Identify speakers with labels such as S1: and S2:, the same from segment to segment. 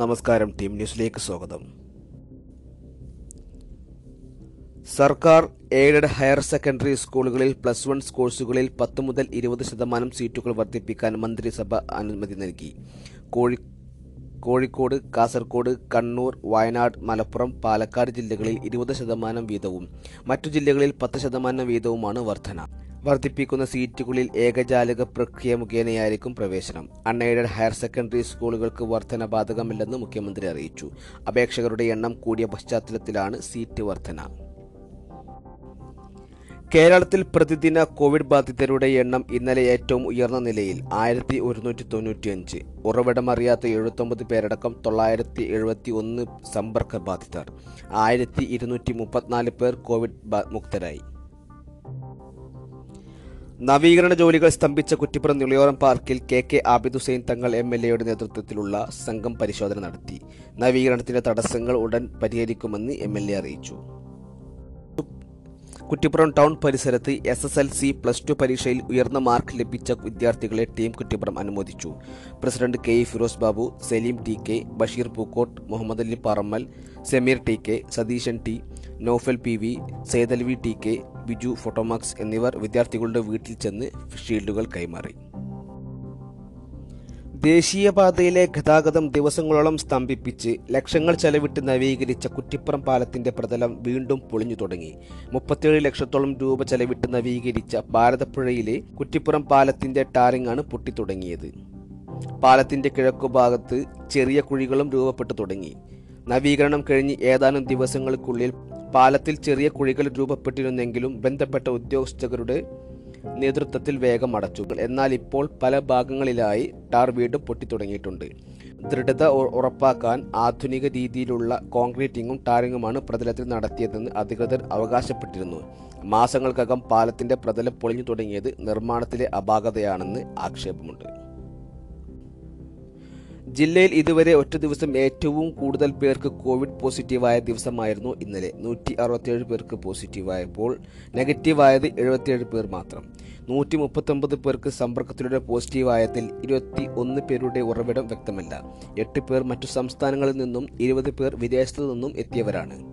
S1: നമസ്കാരം ടീം ന്യൂസിലേക്ക് സ്വാഗതം. സർക്കാർ എയ്ഡഡ് ഹയർ സെക്കൻഡറി സ്കൂളുകളിൽ പ്ലസ് വൺ കോഴ്സുകളിൽ പത്ത് മുതൽ ഇരുപത് ശതമാനം സീറ്റുകൾ വർദ്ധിപ്പിക്കാൻ മന്ത്രിസഭ അനുമതി നൽകി. കോഴി കോഴിക്കോട് കാസർഗോഡ് കണ്ണൂർ വയനാട് മലപ്പുറം പാലക്കാട് ജില്ലകളിൽ ഇരുപത് ശതമാനം വീതവും. മറ്റു ജില്ലകളിൽ പത്ത് ശതമാനം വീതവുമാണ് വർധന. വർദ്ധിപ്പിക്കുന്ന സീറ്റുകളിൽ ഏകജാലക പ്രക്രിയ മുഖേനയായിരിക്കും പ്രവേശനം. അൺഎയ്ഡഡ് ഹയർ സെക്കൻഡറി സ്കൂളുകൾക്ക് വർധന ബാധകമില്ലെന്ന് മുഖ്യമന്ത്രി അറിയിച്ചു. അപേക്ഷകരുടെ എണ്ണം കൂടിയ പശ്ചാത്തലത്തിലാണ് സീറ്റ് വർധന. കേരളത്തിൽ പ്രതിദിന കോവിഡ് ബാധിതരുടെ എണ്ണം ഇന്നലെ ഏറ്റവും ഉയർന്ന നിലയിൽ ആയിരത്തി ഒരുന്നൂറ്റി തൊണ്ണൂറ്റിയഞ്ച്. ഉറവിടമറിയാത്ത എഴുപത്തൊമ്പത് പേരടക്കം തൊള്ളായിരത്തി എഴുപത്തി ഒന്ന് സമ്പർക്ക ബാധിതർ. ആയിരത്തി ഇരുന്നൂറ്റി മുപ്പത്തിനാല് പേർ കോവിഡ് മുക്തരായി. നവീകരണ ജോലികൾ സ്തംഭിച്ച കുറ്റിപ്പുറം നിളയോരം പാർക്കിൽ K K Abid Hussain Thangal M L എയുടെ നേതൃത്വത്തിലുള്ള സംഘം പരിശോധന നടത്തി. നവീകരണത്തിന്റെ തടസ്സങ്ങൾ ഉടൻ പരിഹരിക്കുമെന്ന് എം എൽ എ അറിയിച്ചു. കുറ്റിപ്പുറം ടൗൺ പരിസരത്ത് S S L C plus two പരീക്ഷയിൽ ഉയർന്ന മാർക്ക് ലഭിച്ച വിദ്യാർത്ഥികളെ ടീം കുറ്റിപ്പുറം അനുമോദിച്ചു. President K E Firoz Babu Saleem T K Basheer Pookkot Muhammad Ali Parammal Sameer T K Satheesan T Naufal P V Saithalavi T K Biju Photomax എന്നിവർ വിദ്യാർത്ഥികളുടെ വീട്ടിൽ ചെന്ന് ഷീൽഡുകൾ കൈമാറി. ദേശീയപാതയിലെ ഗതാഗതം ദിവസങ്ങളോളം സ്തംഭിപ്പിച്ച് ലക്ഷങ്ങൾ ചെലവിട്ട് നവീകരിച്ച കുറ്റിപ്പുറം പാലത്തിന്റെ പ്രതലം വീണ്ടും പൊളിഞ്ഞു തുടങ്ങി. മുപ്പത്തിയേഴ് ലക്ഷത്തോളം രൂപ ചെലവിട്ട് നവീകരിച്ച ഭാരതപ്പുഴയിലെ കുറ്റിപ്പുറം പാലത്തിന്റെ ടാറിംഗ് ആണ് പൊട്ടിത്തുടങ്ങിയത്. പാലത്തിന്റെ കിഴക്കുഭാഗത്ത് ചെറിയ കുഴികളും രൂപപ്പെട്ടു തുടങ്ങി. നവീകരണം കഴിഞ്ഞ് ഏതാനും ദിവസങ്ങൾക്കുള്ളിൽ പാലത്തിൽ ചെറിയ കുഴികൾ രൂപപ്പെട്ടിരുന്നെങ്കിലും ബന്ധപ്പെട്ട ഉദ്യോഗസ്ഥരുടെ നേതൃത്വത്തിൽ വേഗം അടച്ചു. എന്നാൽ ഇപ്പോൾ പല ഭാഗങ്ങളിലായി ടാർ വീണ്ടും പൊട്ടിത്തുടങ്ങിയിട്ടുണ്ട്. ദൃഢത ഉറപ്പാക്കാൻ ആധുനിക രീതിയിലുള്ള കോൺക്രീറ്റിങ്ങും ടാറിങ്ങുമാണ് പ്രതലത്തിൽ നടത്തിയതെന്ന് അധികൃതർ അവകാശപ്പെട്ടിരുന്നു. മാസങ്ങൾക്കകം പാലത്തിന്റെ പ്രതലം പൊളിഞ്ഞു തുടങ്ങിയത് നിർമ്മാണത്തിലെ അപാകതയാണെന്ന് ആക്ഷേപമുണ്ട്. ജില്ലയിൽ ഇതുവരെ ഒറ്റ ദിവസം ഏറ്റവും കൂടുതൽ പേർക്ക് കോവിഡ് പോസിറ്റീവായ ദിവസമായിരുന്നു ഇന്നലെ. നൂറ്റി അറുപത്തിയേഴ് പേർക്ക് പോസിറ്റീവായപ്പോൾ നെഗറ്റീവായത് എഴുപത്തിയേഴ് പേർ മാത്രം. നൂറ്റി മുപ്പത്തൊമ്പത് പേർക്ക് സമ്പർക്കത്തിലൂടെ പോസിറ്റീവായതിൽ ഇരുപത്തി ഒന്ന് പേരുടെ ഉറവിടം വ്യക്തമല്ല. എട്ട് പേർ മറ്റു സംസ്ഥാനങ്ങളിൽ നിന്നും ഇരുപത് പേർ വിദേശത്തു നിന്നും എത്തിയവരാണ്.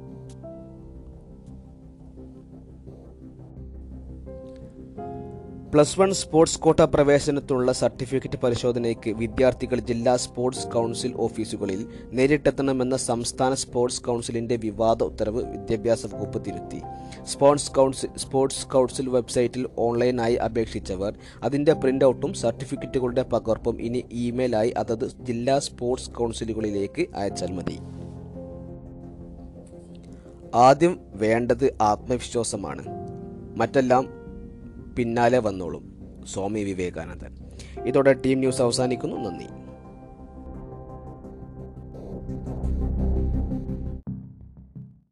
S1: Plus one sports quota പ്രവേശനത്തിനുള്ള certificate പരിശോധനയ്ക്ക് വിദ്യാർത്ഥികൾ ജില്ലാ സ്പോർട്സ് കൗൺസിൽ ഓഫീസുകളിൽ നേരിട്ടെത്തണമെന്ന സംസ്ഥാന സ്പോർട്സ് കൗൺസിലിന്റെ വിവാദ ഉത്തരവ് വിദ്യാഭ്യാസ വകുപ്പ് തിരുത്തി. സ്പോർട്സ് കൗൺസിൽ സ്പോർട്സ് കൗൺസിൽ വെബ്സൈറ്റിൽ ഓൺലൈനായി അപേക്ഷിച്ചവർ അതിന്റെ പ്രിന്റ് ഔട്ടും സർട്ടിഫിക്കറ്റുകളുടെ പകർപ്പും ഇനി ഇമെയിലായി അതത് ജില്ലാ സ്പോർട്സ് കൗൺസിലുകളിലേക്ക് അയച്ചാൽ മതി. ആദ്യം വേണ്ടത് ആത്മവിശ്വാസമാണ്. മറ്റെല്ലാം പിന്നാലെ വന്നോളും. സ്വാമി വിവേകാനന്ദൻ. ഇതോടെ ടീം ന്യൂസ് അവസാനിക്കുന്നു. നന്ദി.